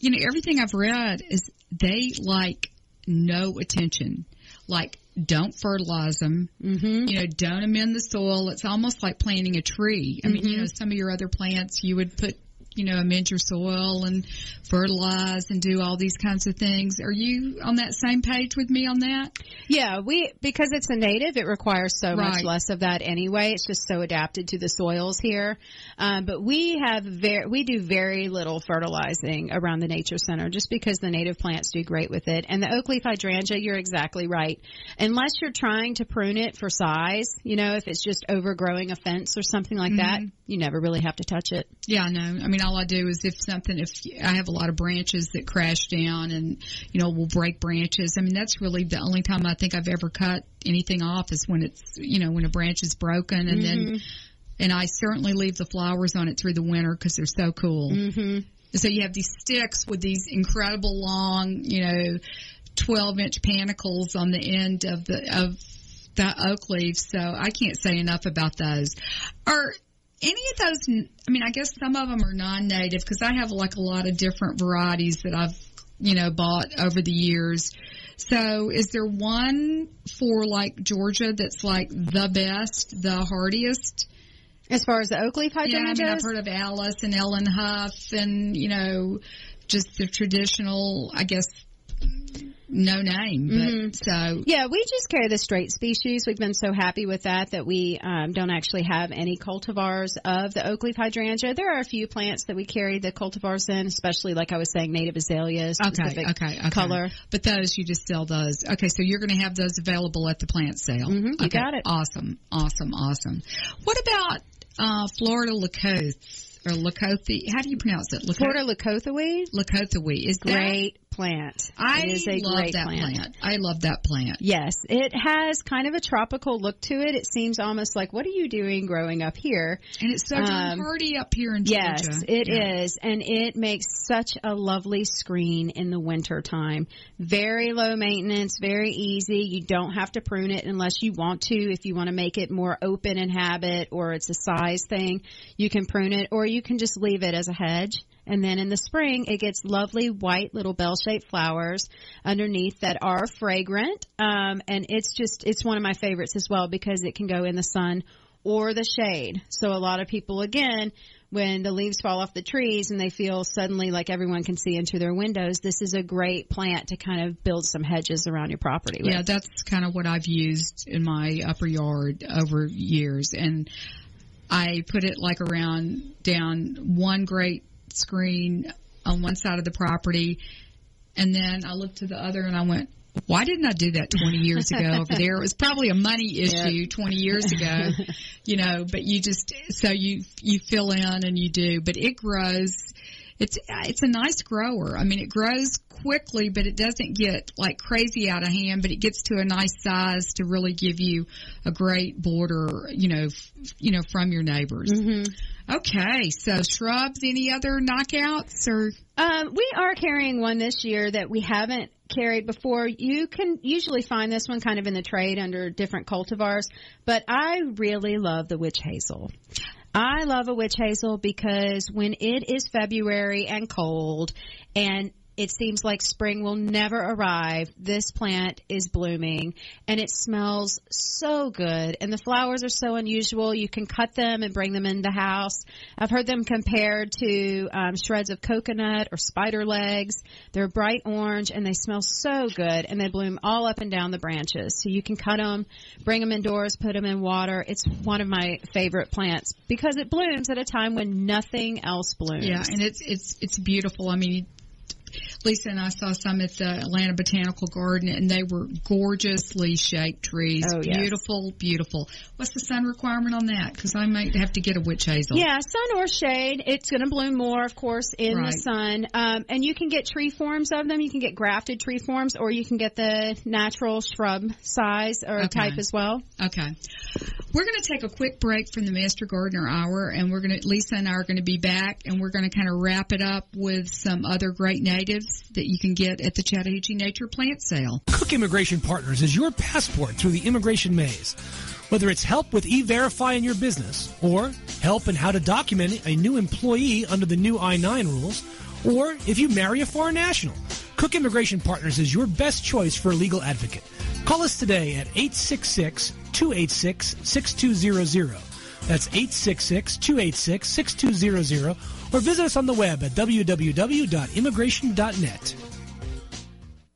A: you know, everything I've read is they like no attention. Like, don't fertilize them.
B: Mm-hmm.
A: You know, don't amend the soil. It's almost like planting a tree. I mean, you know, some of your other plants, you would put, you know, amend your soil and fertilize and do all these kinds of things. Are you on that same page with me on that?
B: Yeah, we because it's a native, it requires so much less of that anyway. It's just so adapted to the soils here. Um, but we have very we do very little fertilizing around the nature center, just because the native plants do great with it. And the oak leaf hydrangea, you're exactly right. Unless you're trying to prune it for size, you know, if it's just overgrowing a fence or something like that, you never really have to touch it.
A: Yeah, I know. I mean, all I do is if something, if I have a lot of branches that crash down and, you know, will break branches. I mean, that's really the only time I think I've ever cut anything off is when it's, you know, when a branch is broken and then, and I certainly leave the flowers on it through the winter because they're so cool.
B: Mm-hmm.
A: So you have these sticks with these incredible long, you know, 12 inch panicles on the end of the, of the oak leaves. So I can't say enough about those. Are any of those, I mean, I guess some of them are non-native because I have like a lot of different varieties that I've, you know, bought over the years. So is there one for like Georgia that's like the best, the hardiest?
B: As far as the oak leaf
A: Yeah, I mean, I've heard of Alice and Ellen Huff and, you know, just the traditional, I guess, no name. But
B: Mhm.
A: so,
B: Yeah, we just carry the straight species. We've been so happy with that that we um, don't actually have any cultivars of the oak leaf hydrangea. There are a few plants that we carry the cultivars in, especially like I was saying, native azaleas,
A: okay, okay, okay.
B: color.
A: But those, you just sell those. Okay, so you're going to have those available at the plant sale.
B: Mhm, you
A: okay,
B: got it.
A: Awesome, awesome, awesome. What about uh, Florida Lacoste or Lacoste? How do you pronounce it? Lacoste?
B: Florida Leucothoe,
A: Lacoste is that-
B: great plant.
A: I
B: is
A: love
B: great
A: that plant. I love that plant.
B: Yes, it has kind of a tropical look to it. It seems almost like, what are you doing growing up here?
A: And it's so
B: Um,
A: hardy up here in Georgia.
B: Yes, it is,
A: Yeah.
B: and it makes such a lovely screen in the winter time. Very low maintenance, very easy. You don't have to prune it unless you want to. If you want to make it more open in habit or it's a size thing, you can prune it or you can just leave it as a hedge. And then in the spring, it gets lovely white little bell-shaped flowers underneath that are fragrant. Um, and it's just, it's one of my favorites as well because it can go in the sun or the shade. So a lot of people, again, when the leaves fall off the trees and they feel suddenly like everyone can see into their windows, this is a great plant to kind of build some hedges around your property with.
A: Yeah, that's kind of what I've used in my upper yard over years. And I put it like around down one great screen on one side of the property. And then I looked to the other and I went, why didn't I do that 20 years ago over there? It was probably a money issue 20 years ago, you know, but you just, so you, you fill in and you do, but it grows. It's, it's a nice grower. I mean, it grows quickly, but it doesn't get like crazy out of hand, but it gets to a nice size to really give you a great border, you know, f- you know, from your neighbors. Okay. So shrubs, any other knockouts or?
B: Um, we are carrying one this year that we haven't carried before. You can usually find this one kind of in the trade under different cultivars, but I really love the witch hazel. I love a witch hazel because when it is February and cold and it seems like spring will never arrive. This plant is blooming and it smells so good and the flowers are so unusual. You can cut them and bring them in the house. I've heard them compared to um, shreds of coconut or spider legs. They're bright orange and they smell so good and they bloom all up and down the branches. So you can cut them, bring them indoors, put them in water. It's one of my favorite plants because it blooms at a time when nothing else blooms.
A: Yeah, and it's it's it's beautiful. I mean, Lisa and I saw some at the Atlanta Botanical Garden, and they were gorgeously shaped trees.
B: Oh, yes.
A: beautiful, beautiful. What's the sun requirement on that? Because I might have to get a witch hazel.
B: Yeah, sun or shade. It's going to bloom more, of course, in
A: Right.
B: the sun. Um, and you can get tree forms of them. You can get grafted tree forms, or you can get the natural shrub size or
A: Okay.
B: type as well.
A: Okay. We're going to take a quick break from the Master Gardener Hour, and we're going to Lisa and I are going to be back, and we're going to kind of wrap it up with some other great natives that you can get at the Chattahoochee Nature Plant Sale.
H: Kuck Immigration Partners is your passport through the immigration maze. Whether it's help with e-verify in your business, or help in how to document a new employee under the new I-9 rules, or if you marry a foreign national, Kuck Immigration Partners is your best choice for a legal advocate. Call us today at 866-286-6200. That's 866-286-6200, or visit us on the web at www.immigration.net.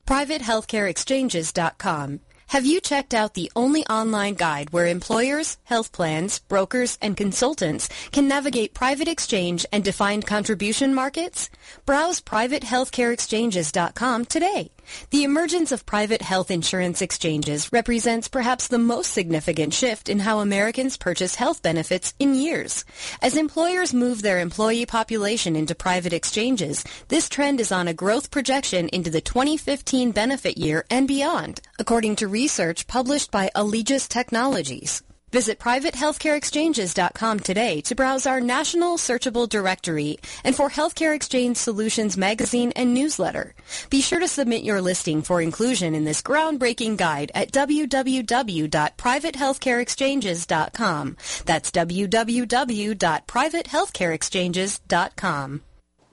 I: PrivateHealthcareExchanges.com. Have you checked out the only online guide where employers, health plans, brokers, and consultants can navigate private exchange and defined contribution markets? Browse PrivateHealthcareExchanges.com today. The emergence of private health insurance exchanges represents perhaps the most significant shift in how Americans purchase health benefits in years. As employers move their employee population into private exchanges, this trend is on a growth projection into the 2015 benefit year and beyond, according to research published by Allegis Technologies. Visit privatehealthcareexchanges.com today to browse our national searchable directory and for Healthcare Exchange Solutions magazine and newsletter. Be sure to submit your listing for inclusion in this groundbreaking guide at www.privatehealthcareexchanges.com. That's www.privatehealthcareexchanges.com.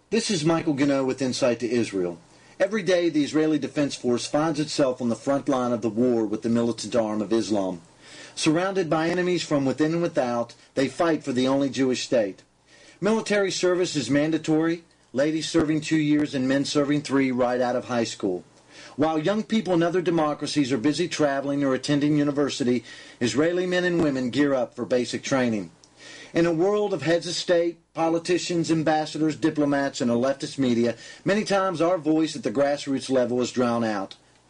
J: This is Michael Gano with Insight to Israel. Every day, the Israeli Defense Force finds itself on the front line of the war with the militant arm of Islam. Surrounded by enemies from within and without, they fight for the only Jewish state. Military service is mandatory, ladies serving two years and men serving three right out of high school. While young people in other democracies are busy traveling or attending university, Israeli men and women gear up for basic training. In a world of heads of state, politicians, ambassadors, diplomats, and a leftist media, many times our voice at the grassroots level is drowned out.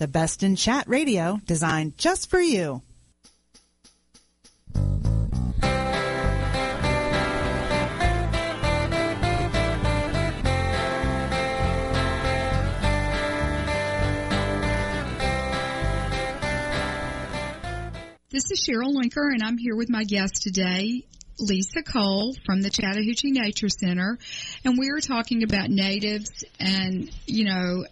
F: the best in chat radio designed just for you.
A: This is Cheryl Linker, and I'm here with my guest today, Lisa Cole from the Chattahoochee Nature Center, and we are talking about natives and, you know,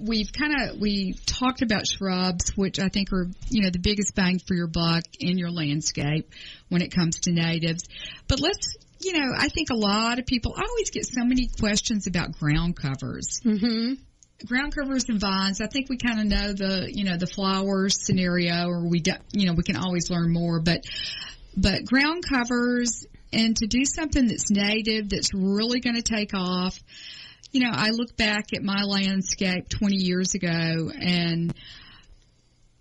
A: we've kind of we talked about shrubs which I think are, you know, the biggest bang for your buck in your landscape when it comes to natives. But let's you know, I think a lot of people I always get so many questions about ground covers.
B: Mm-hmm
A: ground covers and vines. I think we kind of know the you know the flowers scenario, or we do, you know we can always learn more. But but ground covers and to do something that's native that's really going to take off. You know, I look back at my landscape 20 years ago, and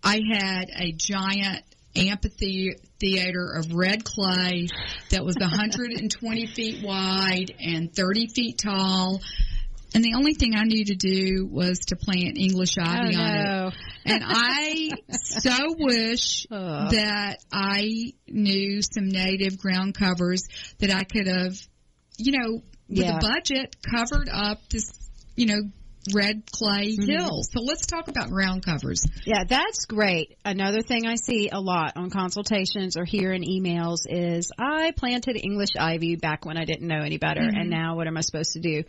A: I had a giant amphitheater of red clay that was 120 feet wide and 30 feet tall and the only thing I knew to do was to plant English oh, ivy
B: oh,
A: on
B: no.
A: it. And I so wish
B: Ugh.
A: that I knew some native ground covers that I could have, you know, with
B: Yeah.
A: a budget covered up this, you know, red clay
B: Mhm.
A: hill. So let's talk about ground covers.
B: Yeah, that's great. Another thing I see a lot on consultations or hear in emails is I planted English ivy back when I didn't know any better,
A: Mhm.
B: and now what am I supposed to do?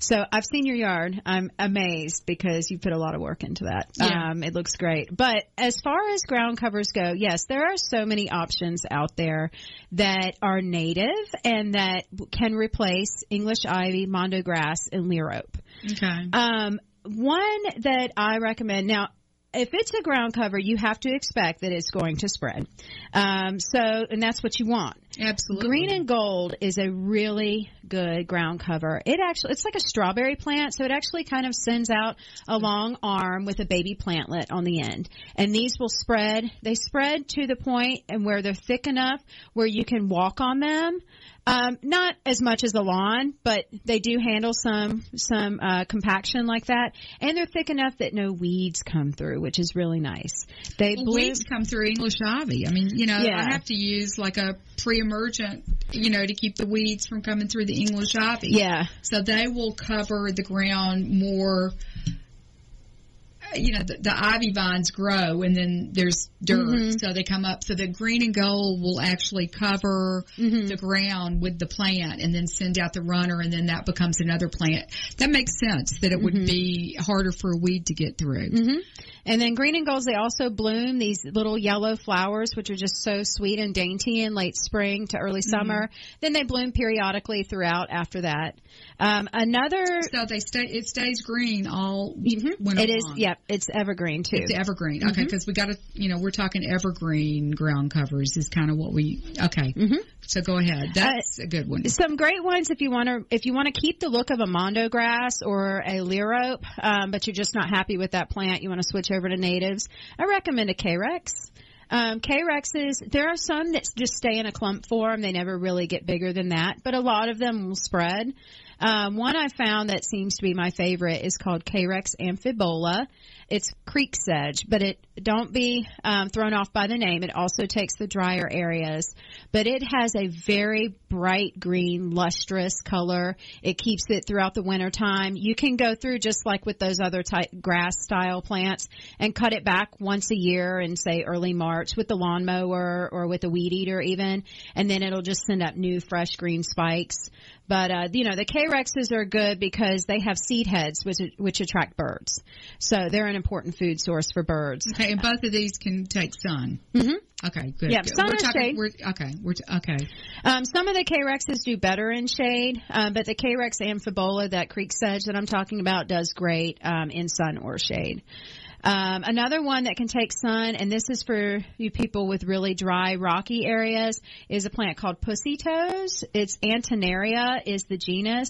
B: So I've seen your yard. I'm amazed because you put a lot of work into that.
A: Yeah.
B: Um, it looks great. But as far as ground covers go, yes, there are so many options out there that are native and that can replace English ivy, mondo grass, and liriope.
A: Okay.
B: Um, one that I recommend now. If it's a ground cover, you have to expect that it's going to spread. Um, so, and that's what you want.
A: Absolutely.
B: Green and gold is a really good ground cover. It actually, it's like a strawberry plant, so it actually kind of sends out a long arm with a baby plantlet on the end. And these will spread, they spread to the point and where they're thick enough where you can walk on them. Um, not as much as the lawn, but they do handle some, some, uh, compaction like that. And they're thick enough that no weeds come through, which is really nice. They
A: Well,
B: bloom.
A: weeds come through English ivy. I mean, you know,
B: Yeah.
A: I have to use like a pre-emergent, you know, to keep the weeds from coming through the English ivy.
B: Yeah.
A: So they will cover the ground more. You know, the, the ivy vines grow and then there's dirt.
B: Mhm.
A: So they come up. So the green and gold will actually cover
B: Mhm.
A: the ground with the plant and then send out the runner and then that becomes another plant. That makes sense that it would
B: Mhm.
A: be harder for a weed to get through.
B: And then green and golds, they also bloom these little yellow flowers, which are just so sweet and dainty in late spring to early summer. Then they bloom periodically throughout after that. Um, another,
A: So they stay. It stays green all
B: Mhm.
A: winter
B: it is,
A: long.
B: yep, it's evergreen too.
A: It's evergreen. Okay, because we got to, you know, we're talking evergreen ground covers is kind of what we. Okay,
B: Mhm.
A: so go ahead. That's a good one.
B: Some great ones if you want to if you want to keep the look of a mondo grass or a liriope, um, but you're just not happy with that plant. You want to switch over to natives. I recommend a Carex. Um, Carexes, there are some that just stay in a clump form. They never really get bigger than that, but a lot of them will spread. Um, one I found that seems to be my favorite is called Carex amphibola. It's creek sedge, but it don't be um, thrown off by the name. It also takes the drier areas, but it has a very bright green, lustrous color. It keeps it throughout the winter time. You can go through just like with those other type grass style plants and cut it back once a year and say early March with the lawnmower or with a weed eater even, and then it'll just send up new fresh green spikes. But uh, you know the Carexes are good because they have seed heads which which attract birds, so they're an important food source for birds.
A: Okay, and both of these can take sun.
B: Mm-hmm.
A: Okay, good.
B: Yeah,
A: good.
B: sun
A: we're talking,
B: shade.
A: We're, okay, we're t- okay.
B: Um, some of the Carexes do better in shade, um, but the Carex amphibola, that creek sedge that I'm talking about, does great um, in sun or shade. Um, another one that can take sun, and this is for you people with really dry, rocky areas, is a plant called pussy toes. It's Antennaria is the genus,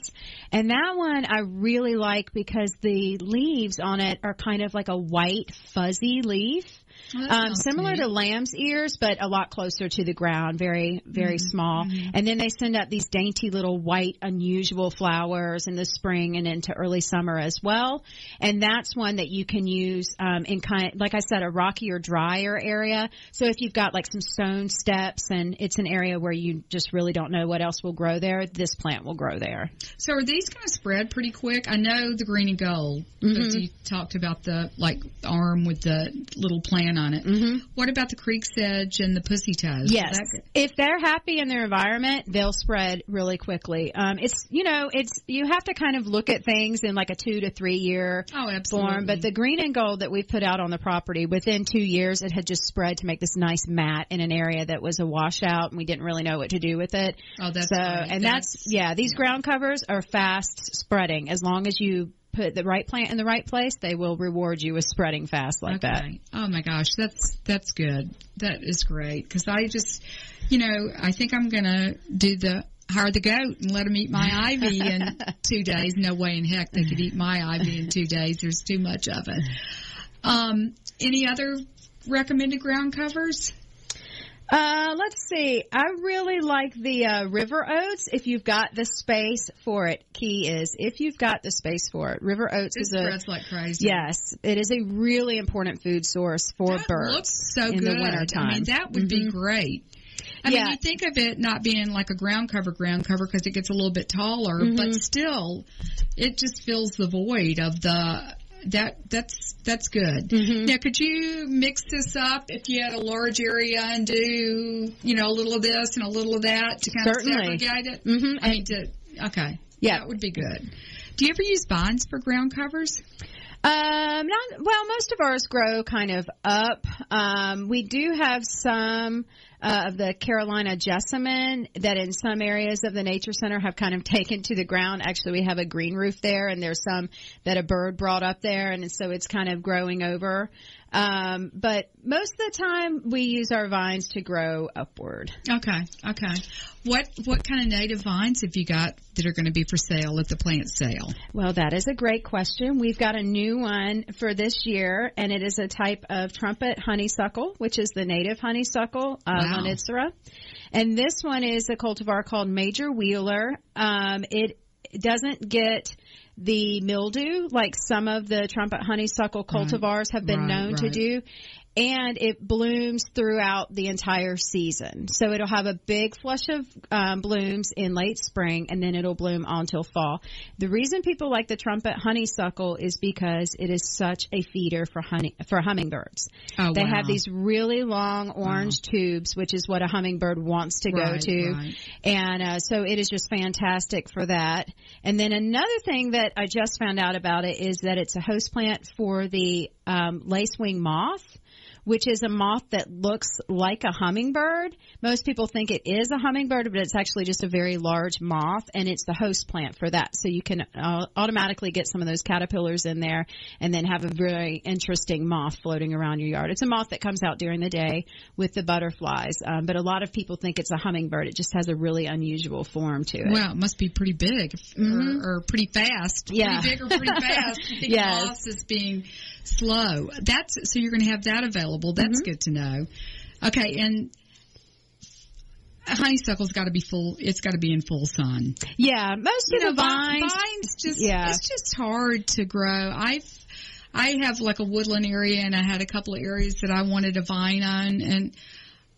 B: and that one I really like because the leaves on it are kind of like a white, fuzzy leaf. Um, similar
A: neat.
B: to lamb's ears, but a lot closer to the ground, very, very
A: Mm-hmm.
B: small. And then they send up these dainty little white, unusual flowers in the spring and into early summer as well. And that's one that you can use um, in kind, like I said, a rocky or drier area. So if you've got like some stone steps and it's an area where you just really don't know what else will grow there, this plant will grow there.
A: So are these going to spread pretty quick? I know the green and gold
B: Mhm.
A: you talked about the like arm with the little plant on it.
B: Mm-hmm.
A: What about the creek sedge and the pussy toes?
B: Yes. If they're happy in their environment, they'll spread really quickly. Um, it's, you know, it's, you have to kind of look at things in like a two to three year
A: Oh, absolutely.
B: form. But the green and gold that we've put out on the property, within two years, it had just spread to make this nice mat in an area that was a washout and we didn't really know what to do with it.
A: Oh, that's
B: so,
A: great.
B: and that's, yeah, these ground covers are fast spreading. As long as you put the right plant in the right place, they will reward you with spreading fast like that.
A: Oh my gosh, that's that's good. That is great because I just, you know, I think I'm gonna do the hire the goat and let them eat my ivy in two days. No way in heck they could eat my ivy in two days. There's too much of it. Um, any other recommended ground covers?
B: Uh, let's see. I really like the uh, river oats. If you've got the space for it, key is if you've got the space for it. River oats
A: It
B: is a
A: like crazy.
B: yes. It is a really important food source for
A: That
B: birds
A: looks so
B: in
A: good.
B: the wintertime.
A: I mean, that would be
B: Mhm.
A: great. I
B: Yeah.
A: mean, you think of it not being like a ground cover ground cover because it gets a little bit taller,
B: Mhm.
A: but still, it just fills the void of the that that's that's good.
B: Mhm.
A: Now, could you mix this up if you had a large area and do you know a little of this and a little of that to kind
B: Certainly.
A: of segregate it?
B: Mhm.
A: I mean, to okay,
B: Yeah.
A: that would be good. Do you ever use vines for ground covers?
B: Um, not well. Most of ours grow kind of up. Um, we do have some uh, of the Carolina jessamine that in some areas of the nature center have kind of taken to the ground. Actually, we have a green roof there, and there's some that a bird brought up there, and so it's kind of growing over. Um, but most of the time, we use our vines to grow upward.
A: Okay, okay. What what kind of native vines have you got that are going to be for sale at the plant sale?
B: Well, that is a great question. We've got a new one for this year, and it is a type of trumpet honeysuckle, which is the native honeysuckle, uh,
A: Wow.
B: Lonicera. And this one is a cultivar called Major Wheeler. Um, it doesn't get the mildew like some of the trumpet honeysuckle cultivars have been
A: Right,
B: known to do. And it blooms throughout the entire season. So it'll have a big flush of um, blooms in late spring and then it'll bloom on till fall. The reason people like the trumpet honeysuckle is because it is such a feeder for honey, for hummingbirds.
A: Oh,
B: they
A: wow.
B: have these really long orange tubes, which is what a hummingbird wants to go to.
A: right.
B: And uh, so it is just fantastic for that. And then another thing that I just found out about it is that it's a host plant for the um, clearwing moth. Which is a moth that looks like a hummingbird. Most people think it is a hummingbird, but it's actually just a very large moth, and it's the host plant for that. So you can uh, automatically get some of those caterpillars in there, and then have a very interesting moth floating around your yard. It's a moth that comes out during the day with the butterflies, um, but a lot of people think it's a hummingbird. It just has a really unusual form to it.
A: Wow, it must be pretty big
B: Mhm.
A: or, or pretty fast.
B: Yeah.
A: Pretty big or pretty fast. You think
B: Yes.
A: moths as being slow. That's so you're going to have that available. That's
B: Mm-hmm.
A: good to know. Okay, and honeysuckle's got to be full. It's got to be in full sun.
B: Yeah, most
A: You
B: of the vines.
A: vines just
B: Yeah.
A: it's just hard to grow. I've I have like a woodland area and I had a couple of areas that I wanted a vine on and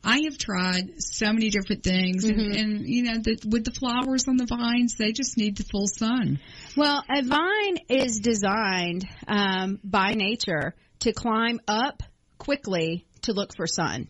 A: I have tried so many different things and, and you know, the, with the flowers on the vines, they just need the full sun.
B: Well, a vine is designed um, by nature to climb up quickly to look for sun.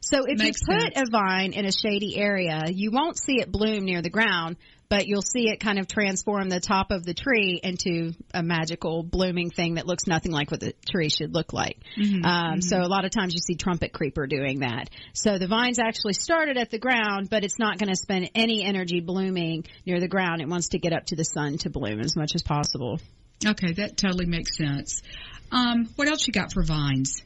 B: So if
A: Makes
B: you put
A: sense.
B: a vine in a shady area, you won't see it bloom near the ground, but you'll see it kind of transform the top of the tree into a magical blooming thing that looks nothing like what the tree should look like. Um, So a lot of times you see trumpet creeper doing that. So the vines actually started at the ground, but it's not going to spend any energy blooming near the ground. It wants to get up to the sun to bloom as much as possible.
A: Okay, that totally makes sense. Um, what else you got for vines?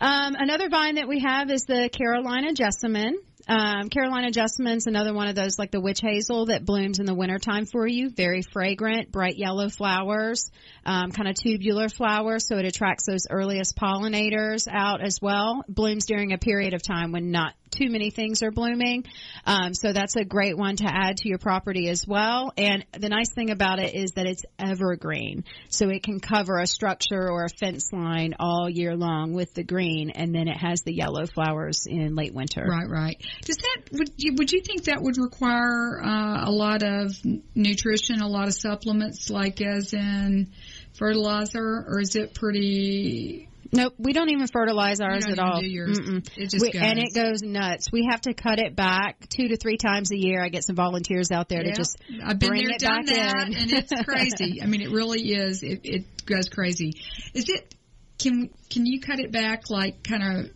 B: Um, another vine that we have is the Carolina jessamine. Um, Carolina jessamine's another one of those like the witch hazel that blooms in the wintertime for you. Very fragrant, bright yellow flowers, um, kind of tubular flowers, so it attracts those earliest pollinators out as well. Blooms during a period of time when not too many things are blooming. Um, so that's a great one to add to your property as well. And the nice thing about it is that it's evergreen. So it can cover a structure or a fence line all year long with the green and then it has the yellow flowers in late winter.
A: Right, right. Does that would you would you think that would require uh, a lot of nutrition, a lot of supplements, like as in fertilizer, or is it pretty?
B: Nope, we don't even fertilize ours at all.
A: It just
B: We- And it goes nuts. We have to cut it back two to three times a year. I get some volunteers out there
A: Yeah,
B: to just
A: I've been
B: bring
A: there,
B: it
A: done
B: back
A: that,
B: in.
A: and it's crazy. I mean, it really is. It, it goes crazy. Is it? Can can you cut it back like kind of?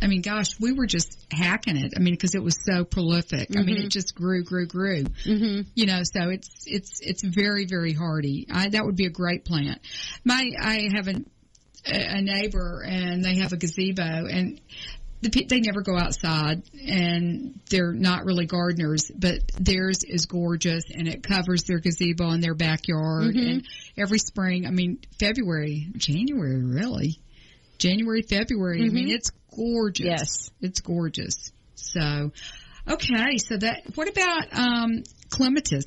A: I mean, gosh, we were just hacking it. I mean, because it was so prolific. I mean, it just grew, grew, grew.
B: Mm-hmm.
A: You know, so it's it's it's very, very hardy. I, that would be a great plant. My I have a a neighbor, and they have a gazebo, and the, they never go outside and they're not really gardeners, but theirs is gorgeous and it covers their gazebo in their backyard.
B: Mhm.
A: And every spring, I mean, February, January, really, January, February. I mean,
B: Mhm.
A: it's gorgeous.
B: Yes.
A: It's gorgeous. So, okay. So that, what about, um, clematis?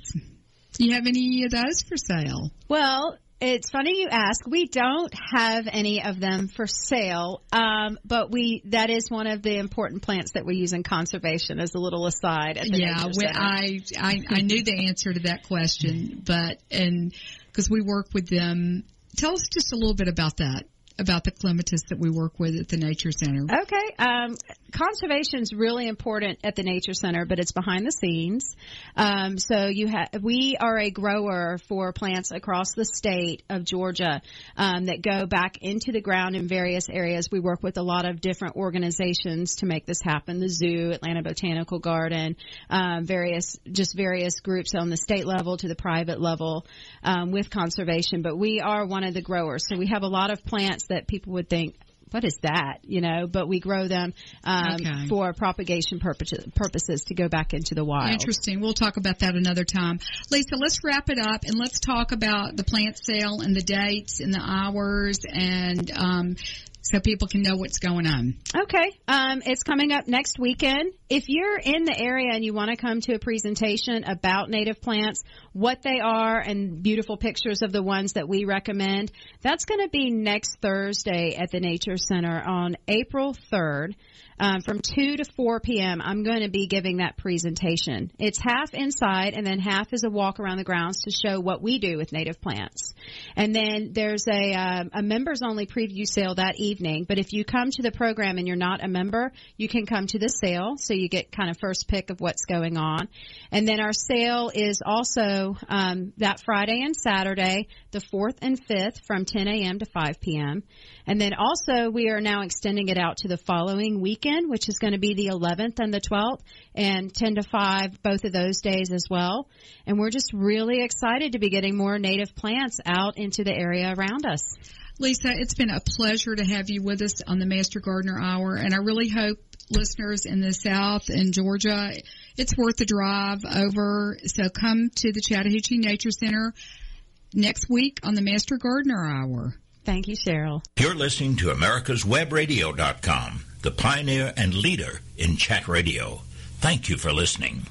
A: Do you have any of those for sale?
B: Well, it's funny you ask. We don't have any of them for sale, um, but we that is one of the important plants that we use in conservation. As a little aside, at the
A: yeah, I, I I knew the answer to that question, but and because we work with them, tell us just a little bit about that, about the clematis that we work with at the Nature Center.
B: Okay. Um, conservation is really important at the Nature Center, but it's behind the scenes. Um, so you have, we are a grower for plants across the state of Georgia um, that go back into the ground in various areas. We work with a lot of different organizations to make this happen: the zoo, Atlanta Botanical Garden, um, various just various groups on the state level to the private level um, with conservation. But we are one of the growers, so we have a lot of plants that people would think what is that? You know, but we grow them um,
A: Okay.
B: for propagation purposes, purposes to go back into the wild.
A: Interesting. We'll talk about that another time. Lisa, let's wrap it up and let's talk about the plant sale and the dates and the hours and um, so people can know what's going on.
B: Okay. Um, it's coming up next weekend. If you're in the area and you want to come to a presentation about native plants, what they are, and beautiful pictures of the ones that we recommend, that's going to be next Thursday at the Nature Center on April 3rd. Um, from 2 to 4 p.m., I'm going to be giving that presentation. It's half inside and then half is a walk around the grounds to show what we do with native plants. And then there's a, um, a members only preview sale that evening. But if you come to the program and you're not a member, you can come to the sale. So you get kind of first pick of what's going on. And then our sale is also um, that Friday and Saturday, the 4th and 5th from 10 a.m. to 5 p.m. And then also we are now extending it out to the following weekend, which is going to be the 11th and the 12th and 10 to 5 both of those days as well. And we're just really excited to be getting more native plants out into the area around us.
A: Lisa, it's been a pleasure to have you with us on the Master Gardener Hour, and I really hope listeners in the South and Georgia, it's worth the drive over. So come to the Chattahoochee Nature Center next week on the Master Gardener Hour.
B: Thank you, Cheryl.
K: You're listening to America'sWebRadio.com, the pioneer and leader in chat radio. Thank you for listening.